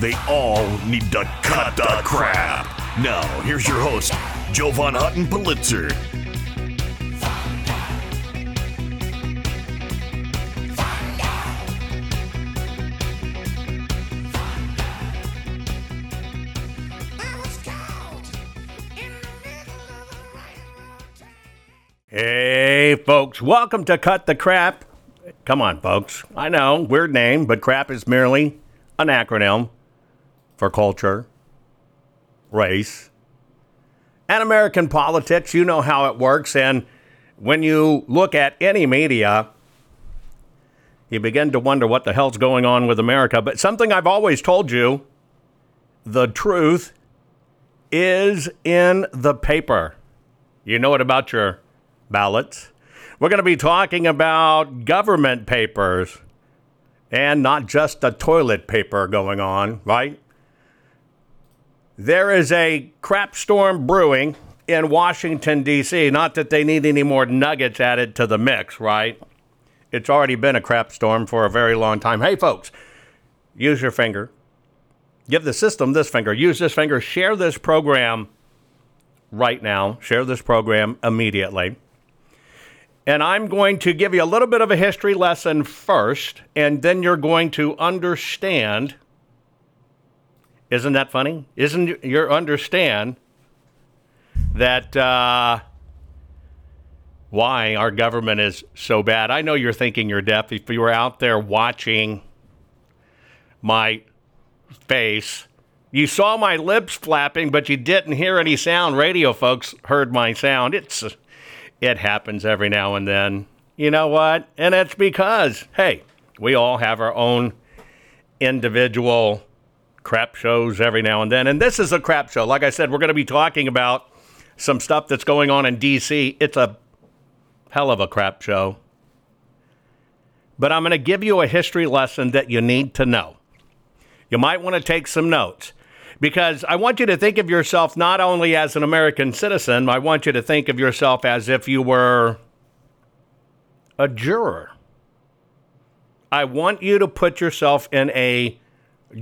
They all need to cut the crap. Now, here's your host, Jovan Hutton Pulitzer. Hey, folks, welcome to Cut the Crap. Come on, folks. I know, weird name, but crap is merely an acronym for culture, race, and American politics. You know how it works. And when you look at any media, you begin to wonder what the hell's going on with America. But something I've always told you the truth is in the paper. You know it about your ballots. We're going to be talking about government papers and not just the toilet paper going on, right? There is a crap storm brewing in Washington, D.C. Not that they need any more nuggets added to the mix, right? It's already been a crap storm for a very long time. Hey, folks, use your finger. Give the system this finger. Use this finger. Share this program right now. Share this program immediately. And I'm going to give you a little bit of a history lesson first, and then you're going to understand. Isn't that funny? Isn't you understand that uh, why our government is so bad? I know you're thinking you're deaf. If you were out there watching my face, you saw my lips flapping, but you didn't hear any sound. Radio folks heard my sound. It's it happens every now and then. You know what? And it's because, hey, we all have our own individual crap shows every now and then. And this is a crap show. Like I said, we're going to be talking about some stuff that's going on in D.C. It's a hell of a crap show. But I'm going to give you a history lesson that you need to know. You might want to take some notes because I want you to think of yourself not only as an American citizen, I want you to think of yourself as if you were a juror. I want you to put yourself in a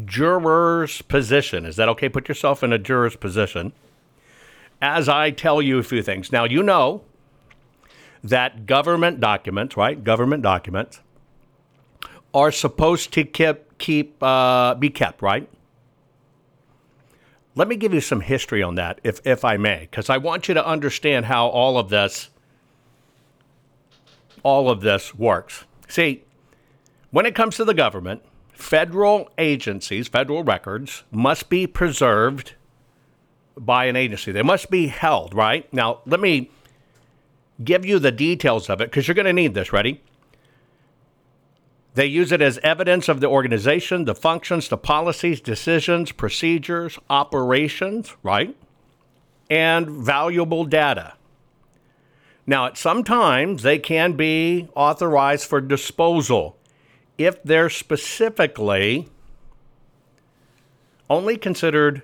juror's position. Is that okay? Put yourself in a juror's position as I tell you a few things. Now, you know that government documents, right? Government documents are supposed to keep, keep uh, be kept, right? Let me give you some history on that, if, if I may, because I want you to understand how all of this all of this works. See, when it comes to the government, federal agencies, federal records must be preserved by an agency. They must be held, right? Now, let me give you the details of it because you're going to need this. Ready? They use it as evidence of the organization, the functions, the policies, decisions, procedures, operations, right? And valuable data. Now, at some times, they can be authorized for disposal if they're specifically only considered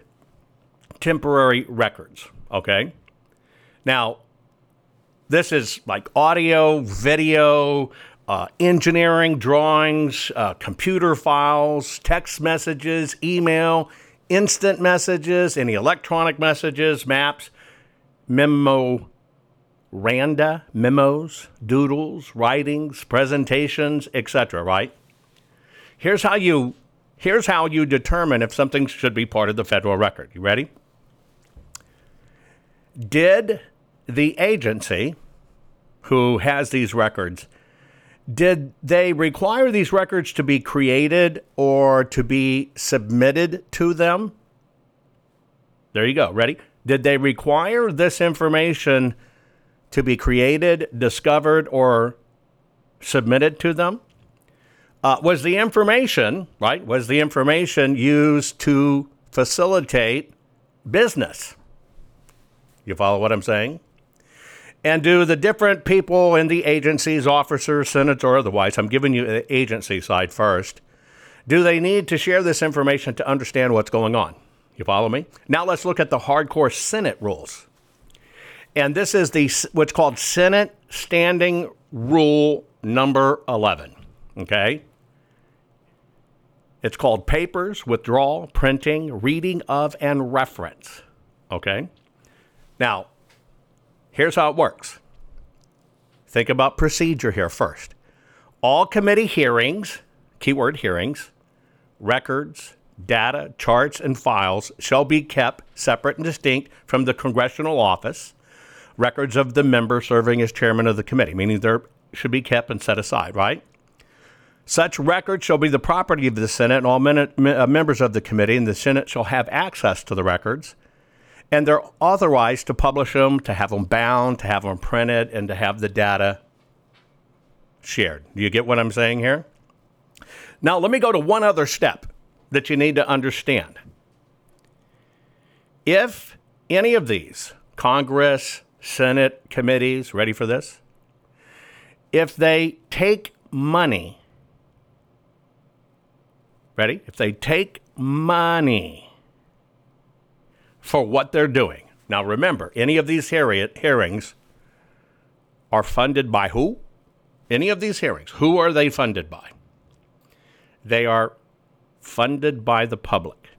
temporary records, okay? Now, this is like audio, video, uh, engineering, drawings, uh, computer files, text messages, email, instant messages, any electronic messages, maps, memo, randa, memos, doodles, writings, presentations, etc. Right? Here's how you here's how you determine if something should be part of the federal record. You ready? Did the agency who has these records, did they require these records to be created or to be submitted to them? There you go. Ready? Did they require this information to be created, discovered, or submitted to them? Uh, was the information, right? Was the information used to facilitate business? You follow what I'm saying? And do the different people in the agencies, officers, senates, or otherwise, I'm giving you the agency side first, do they need to share this information to understand what's going on? You follow me? Now let's look at the hardcore Senate rules. And this is the what's called Senate Standing Rule number 11. Okay? It's called papers, withdrawal, printing, reading of, and reference. Okay? Now, here's how it works. Think about procedure here first. All committee hearings, keyword hearings, records, data, charts, and files shall be kept separate and distinct from the congressional office. Records of the member serving as chairman of the committee, meaning they should be kept and set aside, right? Such records shall be the property of the Senate and all minute, uh, members of the committee, and the Senate shall have access to the records. And they're authorized to publish them, to have them bound, to have them printed, and to have the data shared. Do you get what I'm saying here? Now, let me go to one other step that you need to understand. If any of these, Congress, Senate committees, ready for this? If they take money, ready? If they take money for what they're doing. Now remember, any of these hearings are funded by who? Any of these hearings, who are they funded by? They are funded by the public.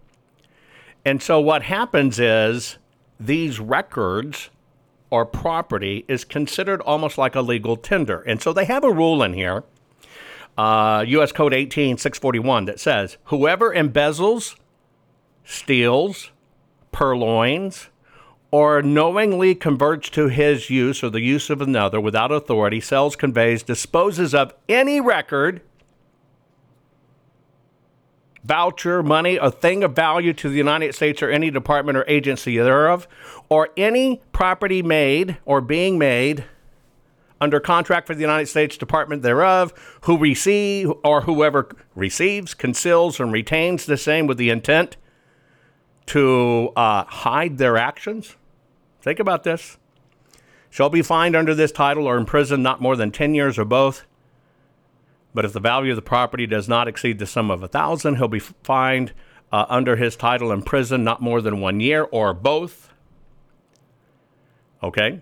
And so what happens is these records or property is considered almost like a legal tender. And so they have a rule in here, uh, U.S. Code 18641, that says whoever embezzles, steals, purloins, or knowingly converts to his use or the use of another without authority, sells, conveys, disposes of any record voucher, money, a thing of value to the United States or any department or agency thereof, or any property made or being made under contract for the United States Department thereof, who receive or whoever receives, conceals, and retains the same with the intent to uh, hide their actions. Think about this. Shall be fined under this title or imprisoned not more than 10 years or both but if the value of the property does not exceed the sum of a thousand, he'll be fined uh, under his title in prison not more than one year or both. Okay.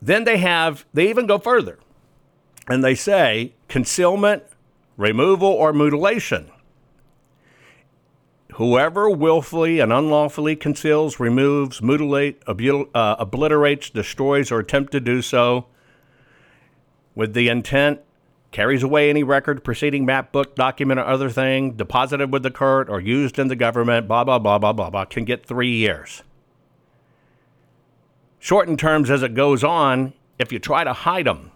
Then they have, they even go further and they say concealment, removal, or mutilation. Whoever willfully and unlawfully conceals, removes, mutilate, uh, obliterates, destroys, or attempt to do so with the intent carries away any record, proceeding, map, book, document, or other thing deposited with the court or used in the government, blah, blah, blah, blah, blah, blah, can get three years. Shortened terms as it goes on, if you try to hide them,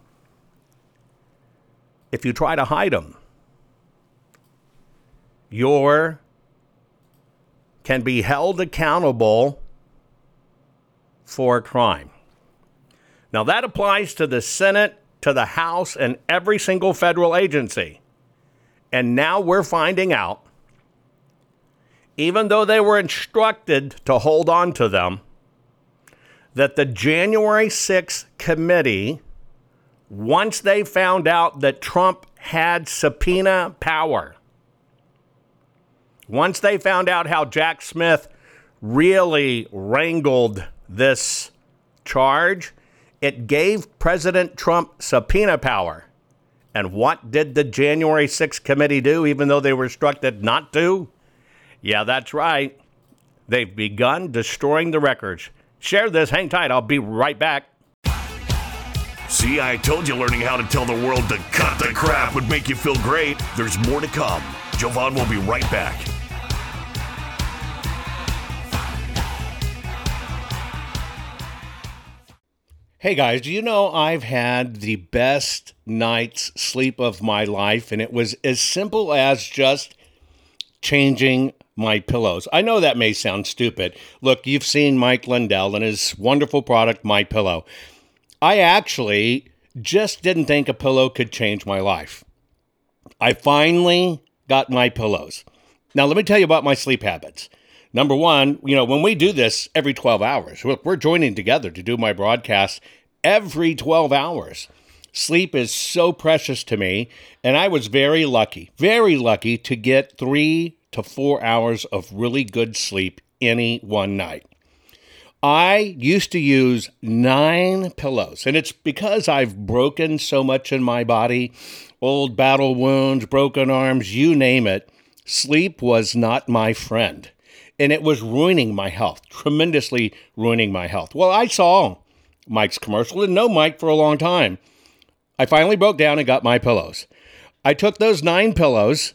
if you try to hide them, your can be held accountable for a crime. Now that applies to the Senate to the House and every single federal agency. And now we're finding out, even though they were instructed to hold on to them, that the January 6th committee, once they found out that Trump had subpoena power, once they found out how Jack Smith really wrangled this charge, it gave President Trump subpoena power. And what did the January 6th committee do, even though they were instructed not to? Yeah, that's right. They've begun destroying the records. Share this. Hang tight. I'll be right back. See, I told you learning how to tell the world to cut the crap would make you feel great. There's more to come. Jovan will be right back. Hey guys, do you know I've had the best night's sleep of my life, and it was as simple as just changing my pillows. I know that may sound stupid. Look, you've seen Mike Lindell and his wonderful product, My Pillow. I actually just didn't think a pillow could change my life. I finally got my pillows. Now, let me tell you about my sleep habits. Number one, you know, when we do this every 12 hours, look, we're joining together to do my broadcast every 12 hours. Sleep is so precious to me, and I was very lucky, very lucky to get three to four hours of really good sleep any one night. I used to use nine pillows, and it's because I've broken so much in my body old battle wounds, broken arms, you name it. Sleep was not my friend and it was ruining my health, tremendously ruining my health. Well, I saw Mike's commercial, didn't know Mike for a long time. I finally broke down and got my pillows. I took those nine pillows,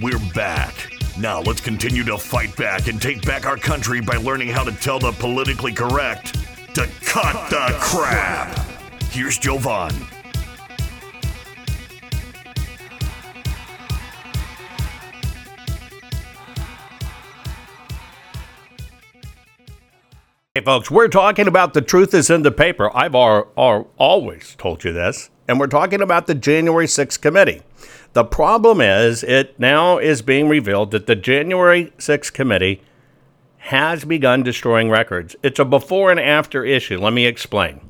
We're back. Now let's continue to fight back and take back our country by learning how to tell the politically correct to cut, cut the, the crap. crap. Here's Jovan. Hey, folks, we're talking about the truth is in the paper. I've always told you this, and we're talking about the January 6th committee. The problem is, it now is being revealed that the January 6th committee has begun destroying records. It's a before and after issue. Let me explain.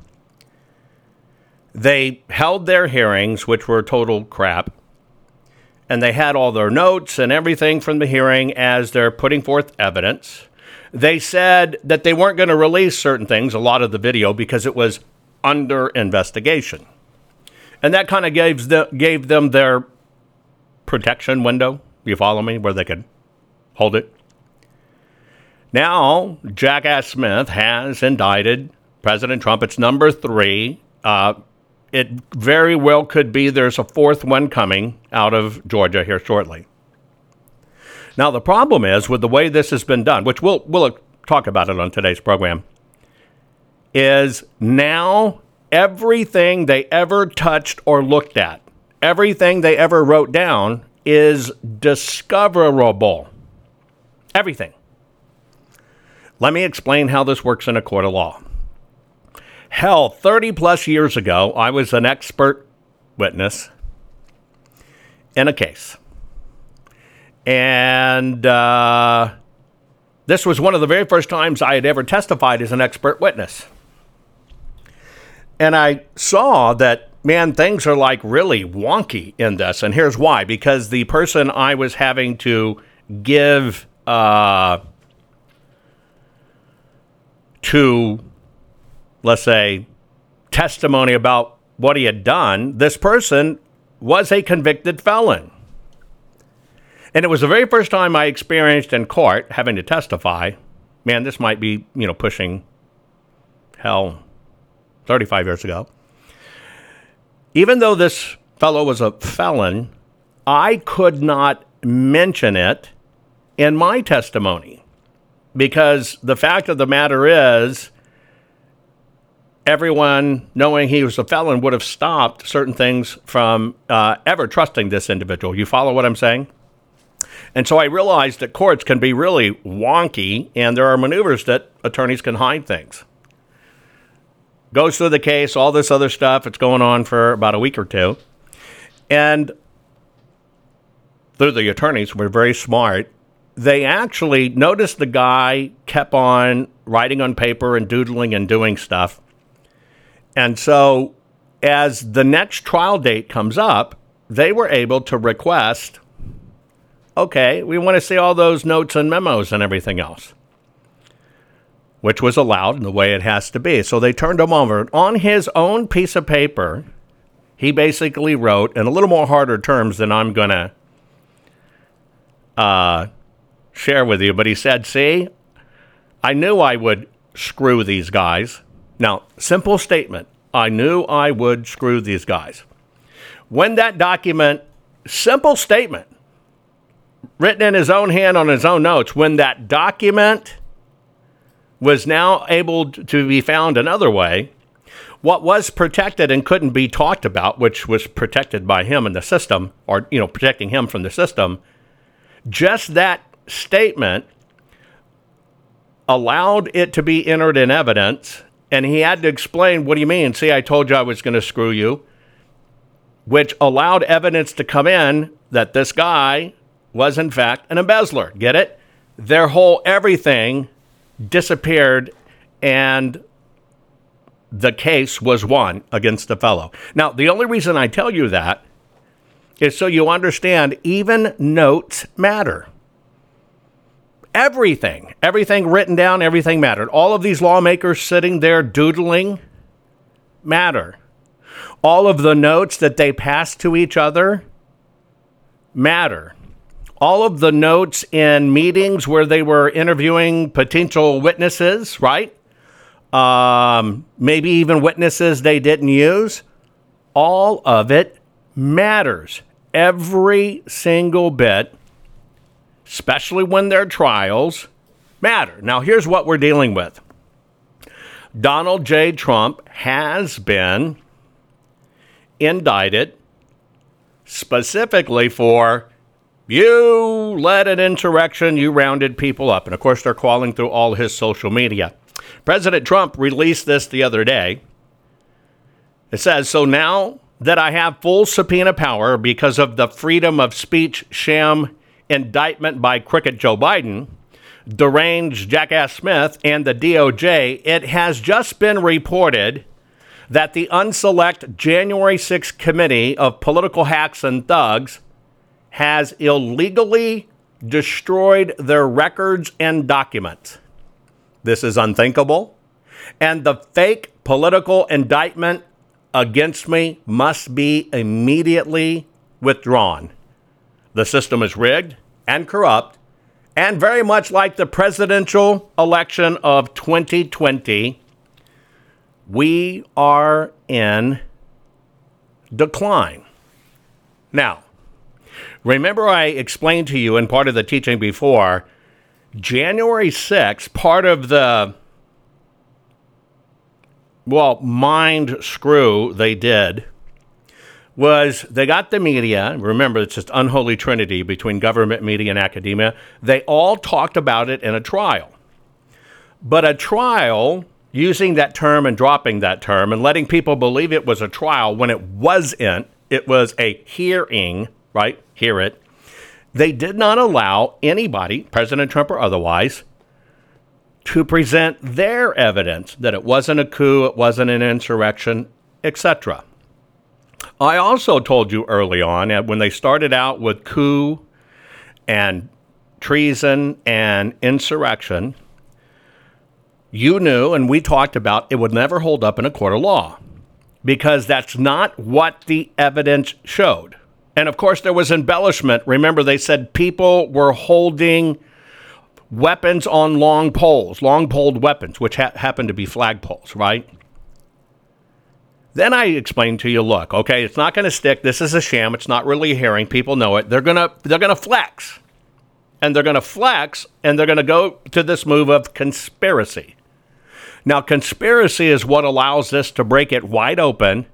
They held their hearings, which were total crap, and they had all their notes and everything from the hearing as they're putting forth evidence they said that they weren't going to release certain things, a lot of the video, because it was under investigation. And that kind of gave, gave them their protection window. You follow me? Where they could hold it. Now, Jackass Smith has indicted President Trump. It's number three. Uh, it very well could be there's a fourth one coming out of Georgia here shortly. Now, the problem is with the way this has been done, which we'll, we'll talk about it on today's program, is now everything they ever touched or looked at, everything they ever wrote down is discoverable. Everything. Let me explain how this works in a court of law. Hell, 30 plus years ago, I was an expert witness in a case. And uh, this was one of the very first times I had ever testified as an expert witness. And I saw that man, things are like really wonky in this. And here's why because the person I was having to give uh, to, let's say, testimony about what he had done, this person was a convicted felon. And it was the very first time I experienced in court having to testify. Man, this might be, you know, pushing hell 35 years ago. Even though this fellow was a felon, I could not mention it in my testimony because the fact of the matter is, everyone knowing he was a felon would have stopped certain things from uh, ever trusting this individual. You follow what I'm saying? And so I realized that courts can be really wonky, and there are maneuvers that attorneys can hide things. Goes through the case, all this other stuff. It's going on for about a week or two. And through the attorneys were very smart. They actually noticed the guy kept on writing on paper and doodling and doing stuff. And so, as the next trial date comes up, they were able to request okay, we want to see all those notes and memos and everything else, which was allowed in the way it has to be. So they turned him over. On his own piece of paper, he basically wrote, in a little more harder terms than I'm going to uh, share with you, but he said, See, I knew I would screw these guys. Now, simple statement I knew I would screw these guys. When that document, simple statement, written in his own hand on his own notes, when that document was now able to be found another way, what was protected and couldn't be talked about, which was protected by him and the system, or you know, protecting him from the system, just that statement allowed it to be entered in evidence, and he had to explain, "What do you mean? See, I told you I was going to screw you," which allowed evidence to come in that this guy was in fact an embezzler. Get it? Their whole everything disappeared and the case was won against the fellow. Now, the only reason I tell you that is so you understand even notes matter. Everything, everything written down, everything mattered. All of these lawmakers sitting there doodling matter. All of the notes that they pass to each other matter all of the notes in meetings where they were interviewing potential witnesses, right? Um, maybe even witnesses they didn't use. All of it matters. Every single bit, especially when they're trials, matter. Now, here's what we're dealing with Donald J. Trump has been indicted specifically for you led an insurrection, you rounded people up. And of course, they're calling through all his social media. President Trump released this the other day. It says, So now that I have full subpoena power because of the freedom of speech sham indictment by Crooked Joe Biden, deranged Jackass Smith, and the DOJ, it has just been reported that the unselect January 6 committee of political hacks and thugs has illegally destroyed their records and documents. This is unthinkable. And the fake political indictment against me must be immediately withdrawn. The system is rigged and corrupt, and very much like the presidential election of 2020, we are in decline. Now, Remember, I explained to you in part of the teaching before, January 6th, part of the, well, mind screw they did was they got the media. Remember, it's just unholy trinity between government, media, and academia. They all talked about it in a trial. But a trial, using that term and dropping that term and letting people believe it was a trial when it wasn't, it was a hearing right? Hear it. They did not allow anybody, President Trump or otherwise, to present their evidence that it wasn't a coup, it wasn't an insurrection, etc. I also told you early on uh, when they started out with coup and treason and insurrection, you knew and we talked about it would never hold up in a court of law because that's not what the evidence showed. And of course, there was embellishment. Remember, they said people were holding weapons on long poles, long poled weapons, which ha- happened to be flagpoles, right? Then I explained to you, look, okay, it's not going to stick. This is a sham. It's not really a hearing. People know it. They're going to they're going to flex. And they're going to flex and they're going to go to this move of conspiracy. Now, conspiracy is what allows this to break it wide open,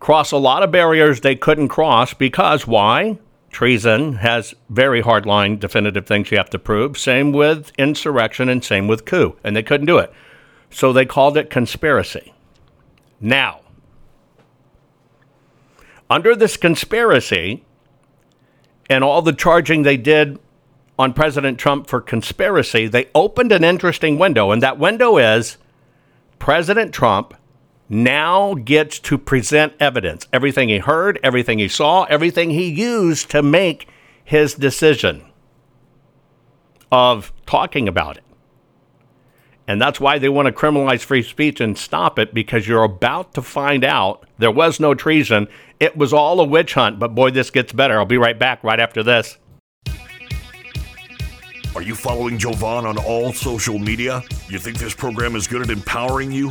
cross a lot of barriers they couldn't cross because why? Treason has very hardline definitive things you have to prove. Same with insurrection and same with coup. And they couldn't do it. So they called it conspiracy. Now, under this conspiracy and all the charging they did on President Trump for conspiracy, they opened an interesting window. And that window is President Trump now gets to present evidence everything he heard, everything he saw, everything he used to make his decision of talking about it. And that's why they want to criminalize free speech and stop it because you're about to find out there was no treason. It was all a witch hunt. But boy, this gets better. I'll be right back right after this. Are you following Jovan on all social media? You think this program is good at empowering you?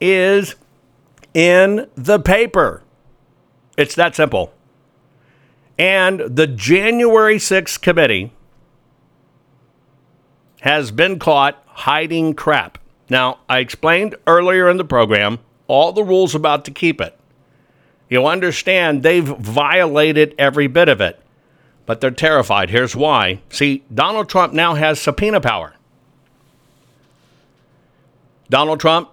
is in the paper. It's that simple. And the January 6th committee has been caught hiding crap. Now, I explained earlier in the program all the rules about to keep it. You'll understand they've violated every bit of it, but they're terrified. Here's why. See, Donald Trump now has subpoena power. Donald Trump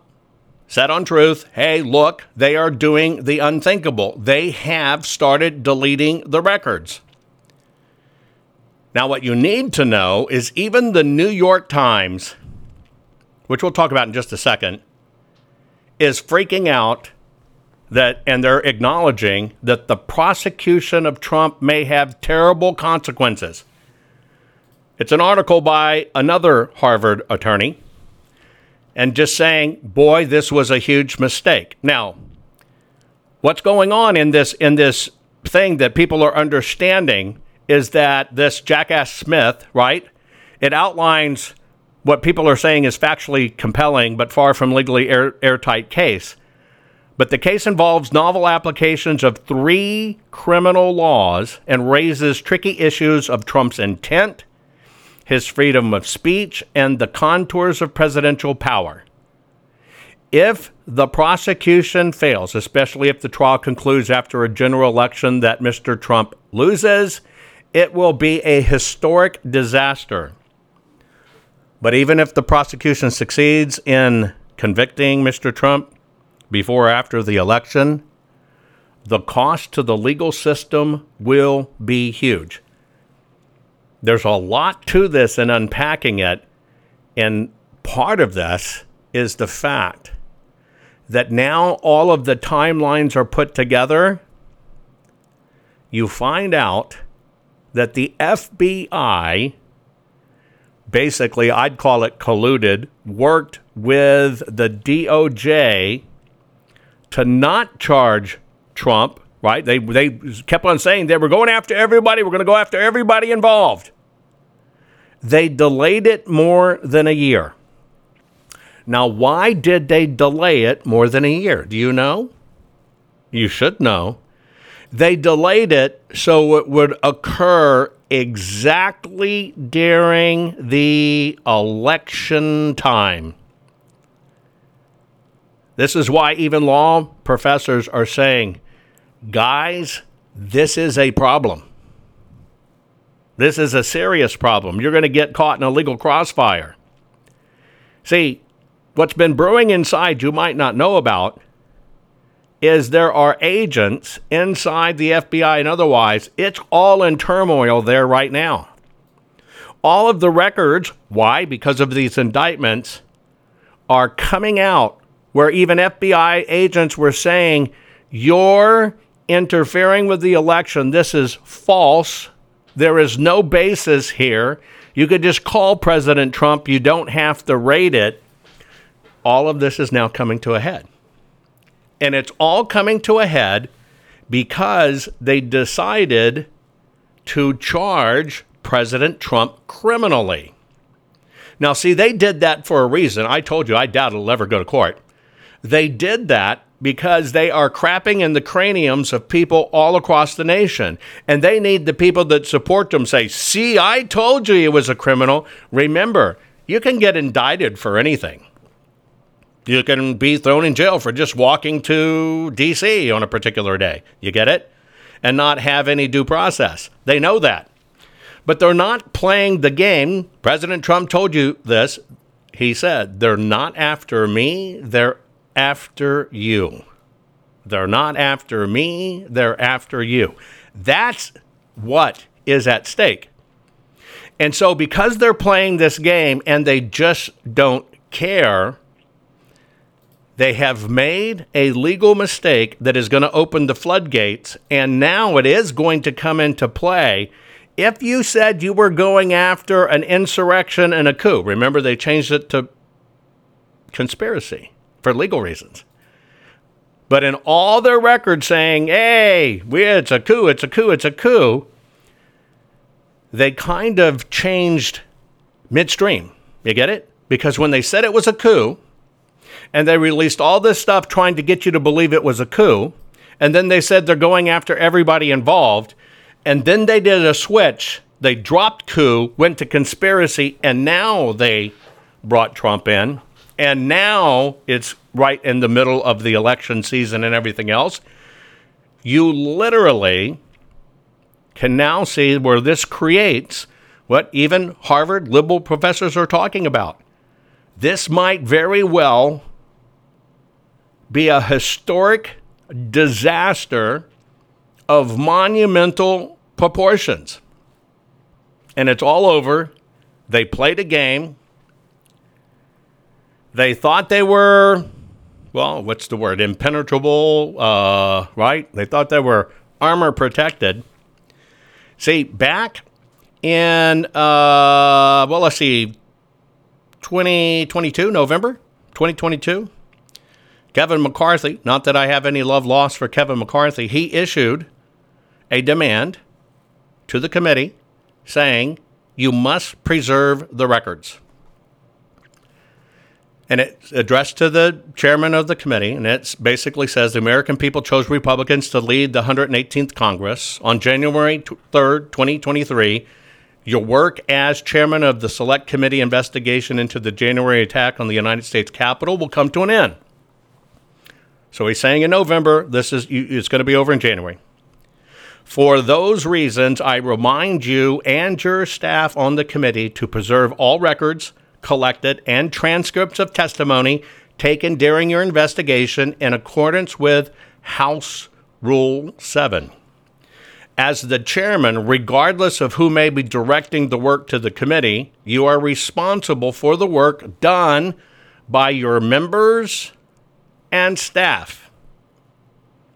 said on truth, hey, look, they are doing the unthinkable. They have started deleting the records. Now, what you need to know is even the New York Times, which we'll talk about in just a second, is freaking out that, and they're acknowledging that the prosecution of Trump may have terrible consequences. It's an article by another Harvard attorney and just saying, boy, this was a huge mistake. Now, what's going on in this in this thing that people are understanding is that this jackass Smith, right? It outlines what people are saying is factually compelling but far from legally air, airtight case. But the case involves novel applications of three criminal laws and raises tricky issues of Trump's intent, his freedom of speech, and the contours of presidential power. If the prosecution fails, especially if the trial concludes after a general election that Mr. Trump loses, it will be a historic disaster. But even if the prosecution succeeds in convicting Mr. Trump before or after the election, the cost to the legal system will be huge. There's a lot to this and unpacking it. And part of this is the fact that now all of the timelines are put together. You find out that the FBI, basically, I'd call it colluded, worked with the DOJ to not charge Trump, right? They, they kept on saying they were going after everybody, we're going to go after everybody involved. They delayed it more than a year. Now, why did they delay it more than a year? Do you know? You should know. They delayed it so it would occur exactly during the election time. This is why even law professors are saying, guys, this is a problem. This is a serious problem. You're going to get caught in a legal crossfire. See, what's been brewing inside you might not know about is there are agents inside the FBI and otherwise. It's all in turmoil there right now. All of the records, why? Because of these indictments, are coming out where even FBI agents were saying, You're interfering with the election. This is false. There is no basis here. You could just call President Trump. You don't have to rate it. All of this is now coming to a head. And it's all coming to a head because they decided to charge President Trump criminally. Now, see, they did that for a reason. I told you I doubt it'll ever go to court. They did that because they are crapping in the craniums of people all across the nation. And they need the people that support them say, See, I told you he was a criminal. Remember, you can get indicted for anything. You can be thrown in jail for just walking to D.C. on a particular day. You get it? And not have any due process. They know that. But they're not playing the game. President Trump told you this. He said, they're not after me, they're after you. They're not after me, they're after you. That's what is at stake. And so, because they're playing this game and they just don't care, they have made a legal mistake that is going to open the floodgates. And now it is going to come into play. If you said you were going after an insurrection and a coup, remember they changed it to conspiracy for legal reasons. But in all their records saying, hey, it's a coup, it's a coup, it's a coup, they kind of changed midstream. You get it? Because when they said it was a coup, and they released all this stuff trying to get you to believe it was a coup, and then they said they're going after everybody involved, and then they did a switch. They dropped coup, went to conspiracy, and now they brought Trump in and now it's right in the middle of the election season and everything else. You literally can now see where this creates what even Harvard liberal professors are talking about. This might very well be a historic disaster of monumental proportions. And it's all over. They played a game. They thought they were, well, what's the word? Impenetrable, uh, right? They thought they were armor protected. See, back in, uh, well, let's see, 2022, November 2022, Kevin McCarthy, not that I have any love lost for Kevin McCarthy, he issued a demand to the committee saying you must preserve the records and it's addressed to the chairman of the committee, and it basically says the American people chose Republicans to lead the 118th Congress on January 3rd, 2023. Your work as chairman of the Select Committee investigation into the January attack on the United States Capitol will come to an end. So he's saying in November, this is it's going to be over in January. For those reasons, I remind you and your staff on the committee to preserve all records collected and transcripts of testimony taken during your investigation in accordance with House Rule 7. As the chairman, regardless of who may be directing the work to the committee, you are responsible for the work done by your members and staff.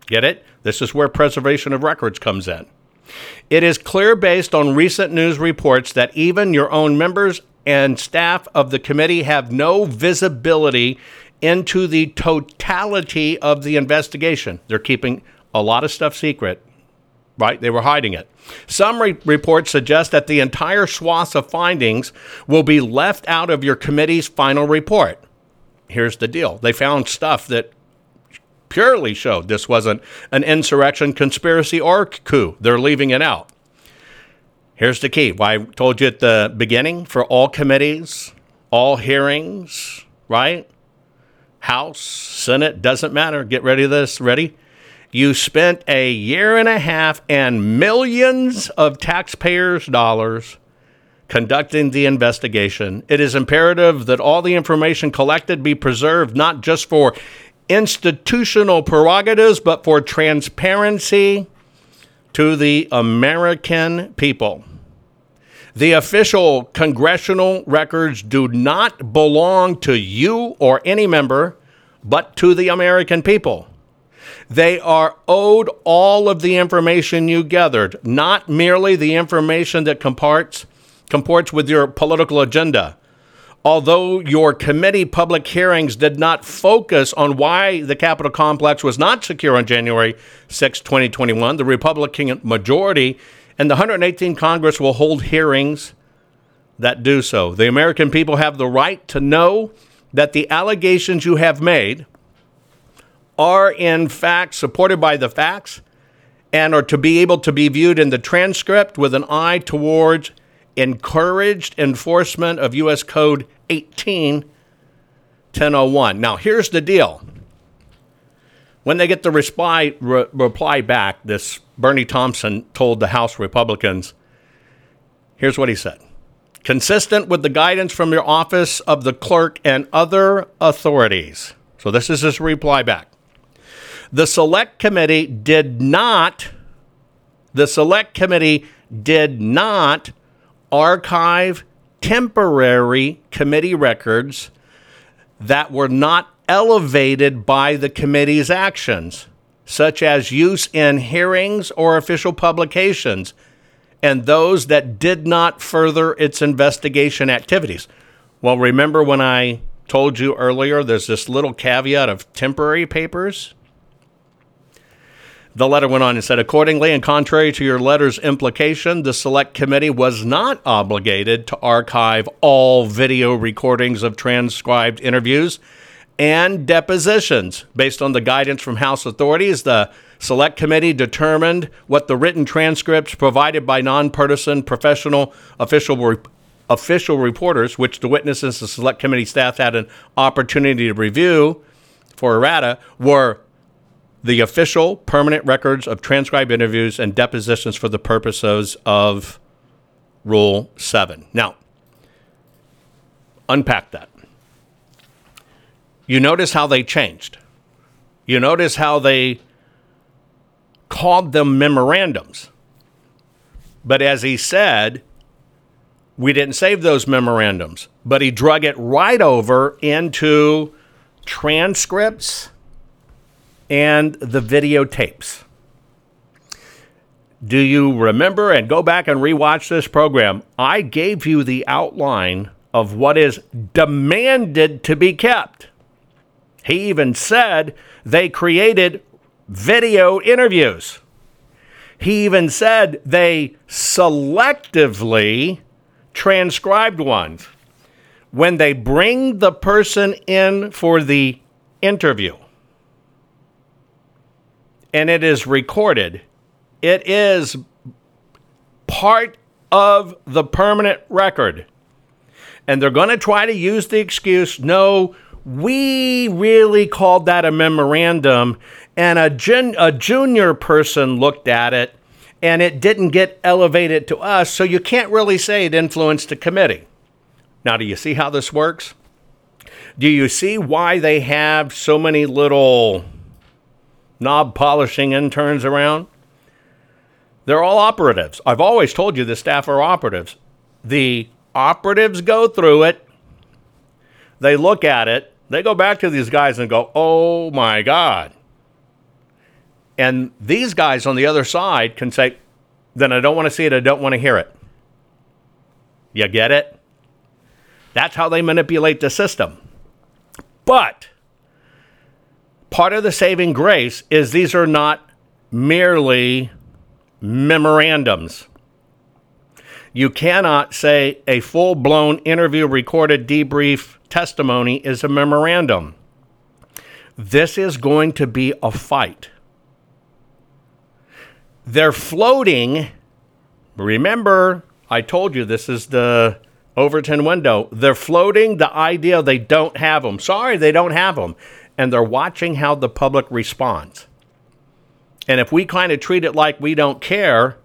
Get it? This is where preservation of records comes in. It is clear based on recent news reports that even your own members and staff of the committee have no visibility into the totality of the investigation. They're keeping a lot of stuff secret, right? They were hiding it. Some re- reports suggest that the entire swath of findings will be left out of your committee's final report. Here's the deal they found stuff that purely showed this wasn't an insurrection, conspiracy, or coup. They're leaving it out. Here's the key. Why I told you at the beginning for all committees, all hearings, right? House, Senate, doesn't matter. Get ready to this. Ready? You spent a year and a half and millions of taxpayers' dollars conducting the investigation. It is imperative that all the information collected be preserved not just for institutional prerogatives, but for transparency to the American people. The official congressional records do not belong to you or any member, but to the American people. They are owed all of the information you gathered, not merely the information that comports, comports with your political agenda. Although your committee public hearings did not focus on why the Capitol complex was not secure on January 6, 2021, the Republican majority and the 118th Congress will hold hearings that do so. The American people have the right to know that the allegations you have made are in fact supported by the facts and are to be able to be viewed in the transcript with an eye towards encouraged enforcement of U.S. Code 181001. Now, here's the deal. When they get the reply, re- reply back, this Bennie Thompson told the House Republicans, here's what he said consistent with the guidance from your office of the clerk and other authorities. So, this is his reply back. The select committee did not, the select committee did not archive temporary committee records that were not elevated by the committee's actions, such as use in hearings or official publications, and those that did not further its investigation activities. Well, remember when I told you earlier there's this little caveat of temporary papers? The letter went on and said, accordingly, and contrary to your letter's implication, the select committee was not obligated to archive all video recordings of transcribed interviews and depositions. Based on the guidance from House authorities, the select committee determined what the written transcripts provided by nonpartisan professional official re- official reporters, which the witnesses and select committee staff had an opportunity to review for errata, were the official permanent records of transcribed interviews and depositions for the purposes of Rule 7. Now, unpack that. You notice how they changed. You notice how they called them memorandums. But as he said, we didn't save those memorandums, but he drug it right over into transcripts and the videotapes. Do you remember and go back and rewatch this program? I gave you the outline of what is demanded to be kept. He even said they created video interviews. He even said they selectively transcribed ones when they bring the person in for the interview and it is recorded, it is part of the permanent record. And they're going to try to use the excuse no, we really called that a memorandum, and a, gen- a junior person looked at it and it didn't get elevated to us, so you can't really say it influenced the committee. Now, do you see how this works? Do you see why they have so many little knob polishing interns around. They're all operatives. I've always told you the staff are operatives. The operatives go through it, they look at it, they go back to these guys and go, oh my God. And these guys on the other side can say, then I don't want to see it, I don't want to hear it. You get it? That's how they manipulate the system. But part of the saving grace is these are not merely memorandums. You cannot say a full blown interview recorded debrief testimony is a memorandum. This is going to be a fight. They're floating. Remember, I told you this is the Overton window. They're floating the idea they don't have them. Sorry, they don't have them and they're watching how the public responds. And if we kind of treat it like we don't care,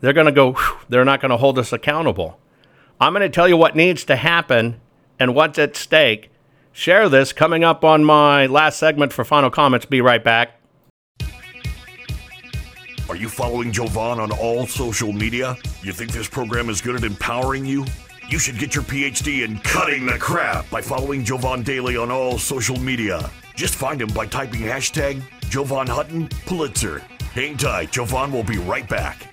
they're going to go, they're not going to hold us accountable. I'm going to tell you what needs to happen and what's at stake. Share this coming up on my last segment for final comments. Be right back. Are you following Jovan on all social media? You think this program is good at empowering you? You should get your PhD in cutting the crap by following Jovan Daily on all social media. Just find him by typing hashtag Jovan Hutton, Pulitzer. Hang tight, Jovan will be right back.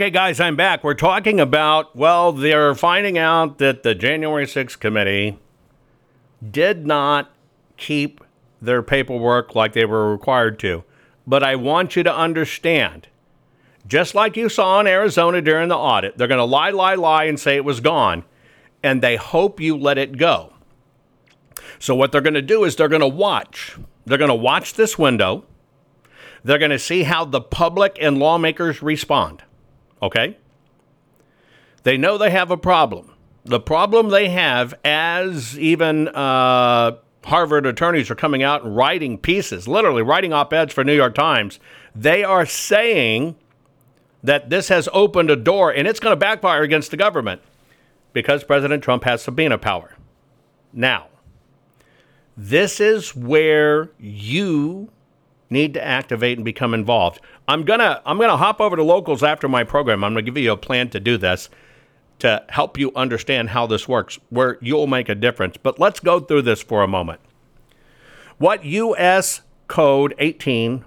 Okay, guys, I'm back. We're talking about, well, they're finding out that the January 6th committee did not keep their paperwork like they were required to. But I want you to understand, just like you saw in Arizona during the audit, they're going to lie, lie, lie and say it was gone, and they hope you let it go. So, what they're going to do is they're going to watch. They're going to watch this window. They're going to see how the public and lawmakers respond. Okay? They know they have a problem. The problem they have, as even uh, Harvard attorneys are coming out and writing pieces, literally writing op eds for New York Times, they are saying that this has opened a door and it's going to backfire against the government because President Trump has subpoena power. Now, this is where you need to activate and become involved. I'm gonna I'm gonna hop over to locals after my program. I'm gonna give you a plan to do this to help you understand how this works, where you'll make a difference. But let's go through this for a moment. what U.S. Code 18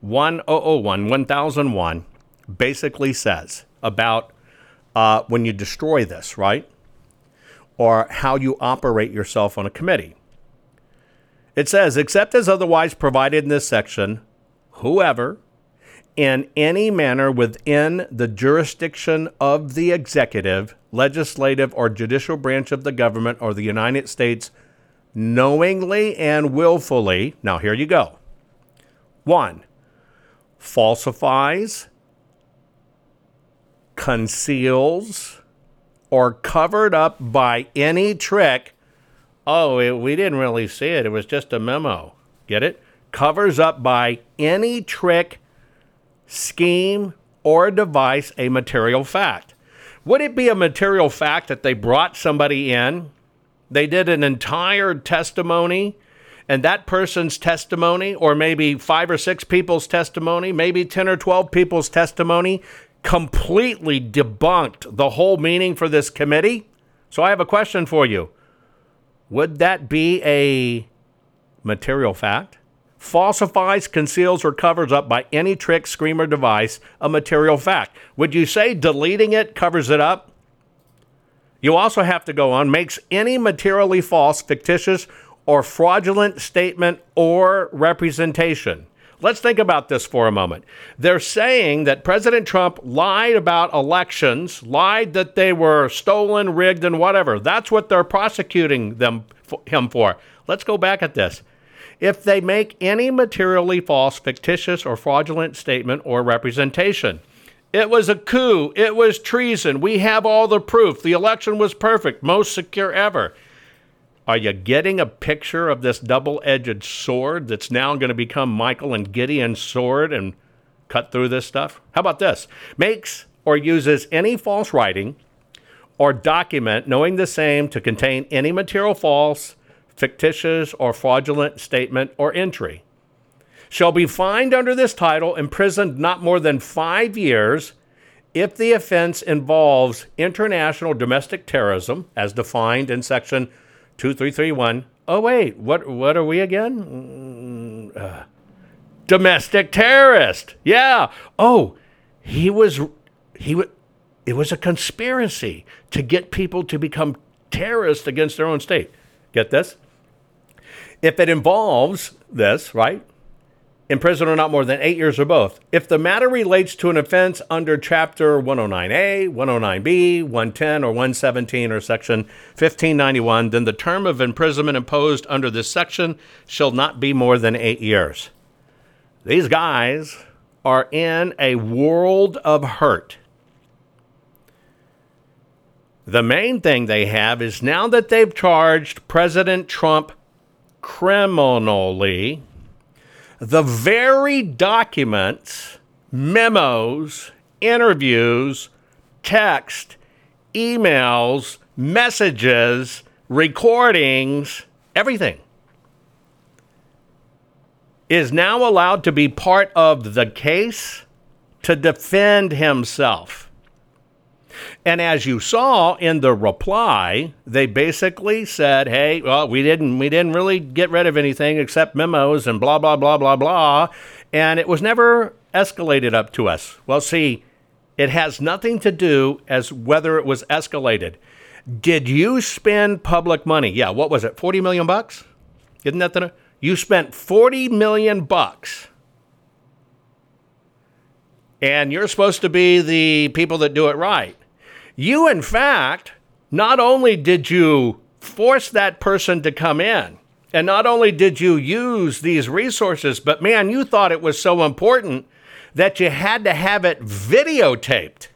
1001 1001 basically says about uh, when you destroy this, right? Or how you operate yourself on a committee. It says, except as otherwise provided in this section, whoever, in any manner within the jurisdiction of the executive, legislative, or judicial branch of the government or the United States, knowingly and willfully, now here you go. One, falsifies, conceals, or covered up by any trick oh, it, we didn't really see it. It was just a memo. Get it? Covers up by any trick, scheme, or device a material fact. Would it be a material fact that they brought somebody in? They did an entire testimony, and that person's testimony, or maybe five or six people's testimony, maybe 10 or 12 people's testimony, completely debunked the whole meaning for this committee? So I have a question for you. Would that be a material fact? Falsifies, conceals, or covers up by any trick, scheme, or device a material fact. Would you say deleting it covers it up? You also have to go on, makes any materially false, fictitious, or fraudulent statement or representation. Let's think about this for a moment. They're saying that President Trump lied about elections, lied that they were stolen, rigged, and whatever. That's what they're prosecuting them him for. Let's go back at this. If they make any materially false, fictitious, or fraudulent statement or representation, it was a coup. It was treason. We have all the proof. The election was perfect, most secure ever. Are you getting a picture of this double edged sword that's now going to become Michael and Gideon's sword and cut through this stuff? How about this? Makes or uses any false writing or document knowing the same to contain any material false, fictitious, or fraudulent statement or entry. Shall be fined under this title, imprisoned not more than five years if the offense involves international domestic terrorism, as defined in Section two, three, three, one. Oh wait, what what are we again? Mm, uh, domestic terrorist. Yeah. Oh, he was he was. It was a conspiracy to get people to become terrorists against their own state. Get this? If it involves this, right? In prison or not more than eight years or both. If the matter relates to an offense under Chapter 109A, 109B, 110, or 117, or Section 1591, then the term of imprisonment imposed under this section shall not be more than eight years. These guys are in a world of hurt. The main thing they have is now that they've charged President Trump criminally, the very documents, memos, interviews, text, emails, messages, recordings, everything is now allowed to be part of the case to defend himself. And as you saw in the reply, they basically said, "Hey, well, we didn't we didn't really get rid of anything except memos and blah blah blah blah blah." And it was never escalated up to us. Well, see, it has nothing to do as whether it was escalated. Did you spend public money? Yeah, what was it? 40 million bucks? Isn't that the you spent 40 million bucks. And you're supposed to be the people that do it right. You, in fact, not only did you force that person to come in, and not only did you use these resources, but man, you thought it was so important that you had to have it videotaped.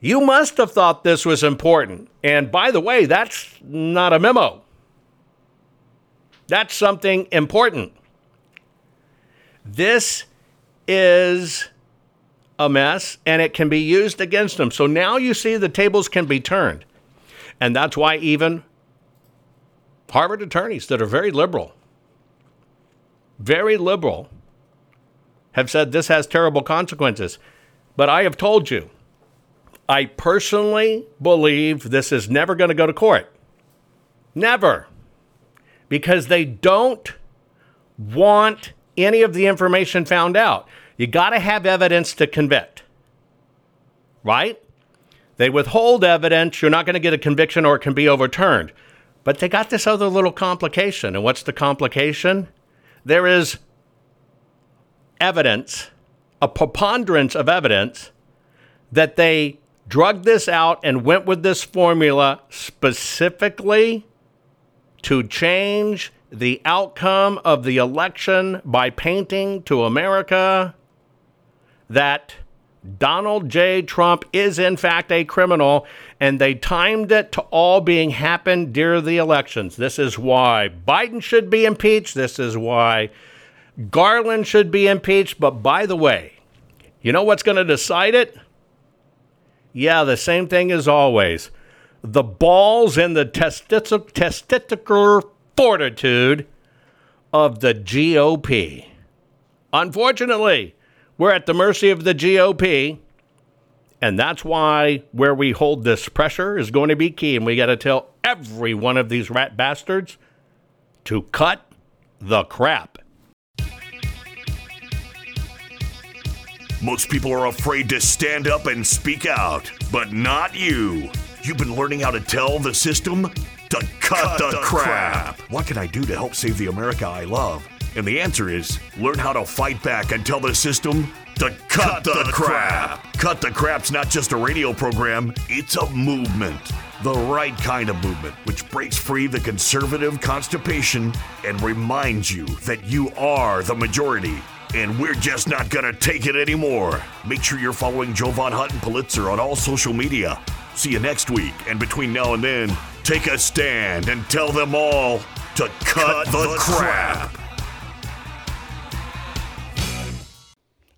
You must have thought this was important. And by the way, that's not a memo. That's something important. This is a mess and it can be used against them. So now you see the tables can be turned. And that's why even Harvard attorneys that are very liberal, very liberal, have said this has terrible consequences. But I have told you, I personally believe this is never going to go to court. Never. because they don't want any of the information found out. You got to have evidence to convict, right? They withhold evidence, you're not going to get a conviction or it can be overturned. But they got this other little complication. And what's the complication? There is evidence, a preponderance of evidence, that they drugged this out and went with this formula specifically to change the outcome of the election by painting to America that Donald J. Trump is in fact a criminal, and they timed it to all being happened during the elections. This is why Biden should be impeached. This is why Garland should be impeached. But by the way, you know what's going to decide it? Yeah, the same thing as always. The balls and the testicular fortitude of the GOP. Unfortunately, we're at the mercy of the GOP. And that's why where we hold this pressure is going to be key. And we got to tell every one of these rat bastards to cut the crap. Most people are afraid to stand up and speak out, but not you. You've been learning how to tell the system to cut, cut the, the crap. crap. What can I do to help save the America I love? And the answer is learn how to fight back and tell the system to cut, cut the, the crap. crap. Cut the Crap's not just a radio program, it's a movement. The right kind of movement, which breaks free the conservative constipation and reminds you that you are the majority. And we're just not gonna take it anymore. Make sure you're following Jovan Hutton Pulitzer on all social media. See you next week, and between now and then, take a stand and tell them all to cut, cut the, the, crap. crap.